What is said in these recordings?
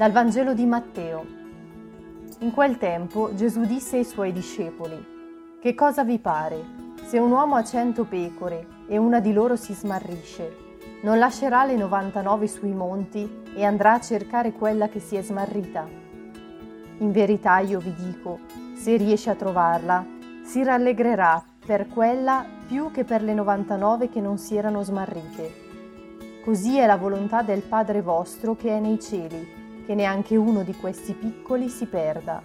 Dal Vangelo di Matteo. In quel tempo Gesù disse ai suoi discepoli, Che cosa vi pare? Se un uomo ha cento pecore e una di loro si smarrisce, non lascerà le 99 sui monti e andrà a cercare quella che si è smarrita? In verità io vi dico, se riesce a trovarla, si rallegrerà per quella più che per le 99 che non si erano smarrite. Così è la volontà del Padre vostro che è nei cieli che neanche uno di questi piccoli si perda.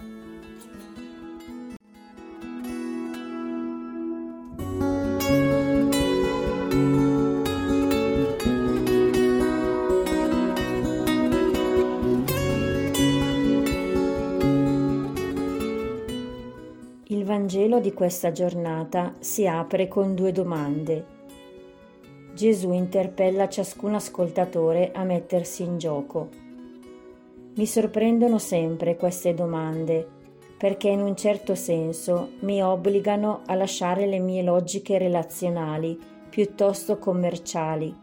Il Vangelo di questa giornata si apre con due domande. Gesù interpella ciascun ascoltatore a mettersi in gioco. Mi sorprendono sempre queste domande, perché in un certo senso mi obbligano a lasciare le mie logiche relazionali piuttosto commerciali,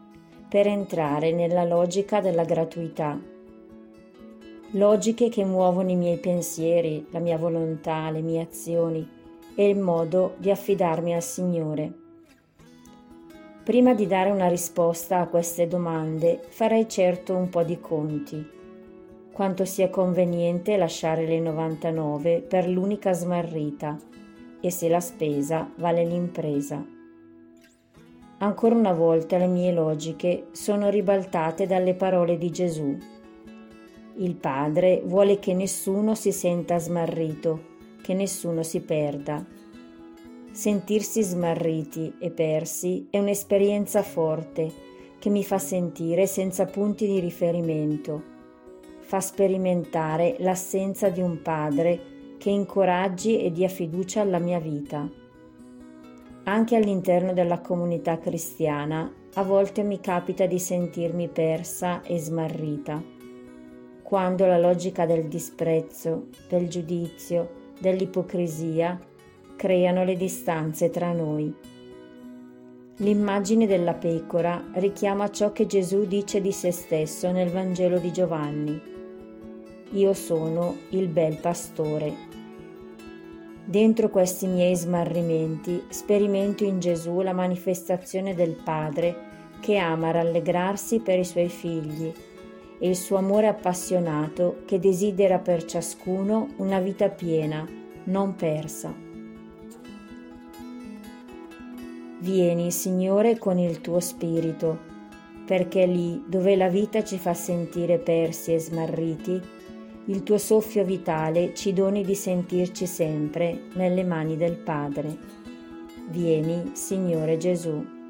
per entrare nella logica della gratuità. Logiche che muovono i miei pensieri, la mia volontà, le mie azioni e il modo di affidarmi al Signore. Prima di dare una risposta a queste domande farei certo un po' di conti quanto sia conveniente lasciare le 99 per l'unica smarrita e se la spesa vale l'impresa. Ancora una volta le mie logiche sono ribaltate dalle parole di Gesù. Il Padre vuole che nessuno si senta smarrito, che nessuno si perda. Sentirsi smarriti e persi è un'esperienza forte che mi fa sentire senza punti di riferimento fa sperimentare l'assenza di un padre che incoraggi e dia fiducia alla mia vita. Anche all'interno della comunità cristiana a volte mi capita di sentirmi persa e smarrita, quando la logica del disprezzo, del giudizio, dell'ipocrisia creano le distanze tra noi. L'immagine della pecora richiama ciò che Gesù dice di se stesso nel Vangelo di Giovanni. Io sono il bel pastore. Dentro questi miei smarrimenti sperimento in Gesù la manifestazione del Padre che ama rallegrarsi per i suoi figli e il suo amore appassionato che desidera per ciascuno una vita piena, non persa. Vieni, Signore, con il tuo spirito, perché lì dove la vita ci fa sentire persi e smarriti, il tuo soffio vitale ci doni di sentirci sempre nelle mani del Padre. Vieni, Signore Gesù.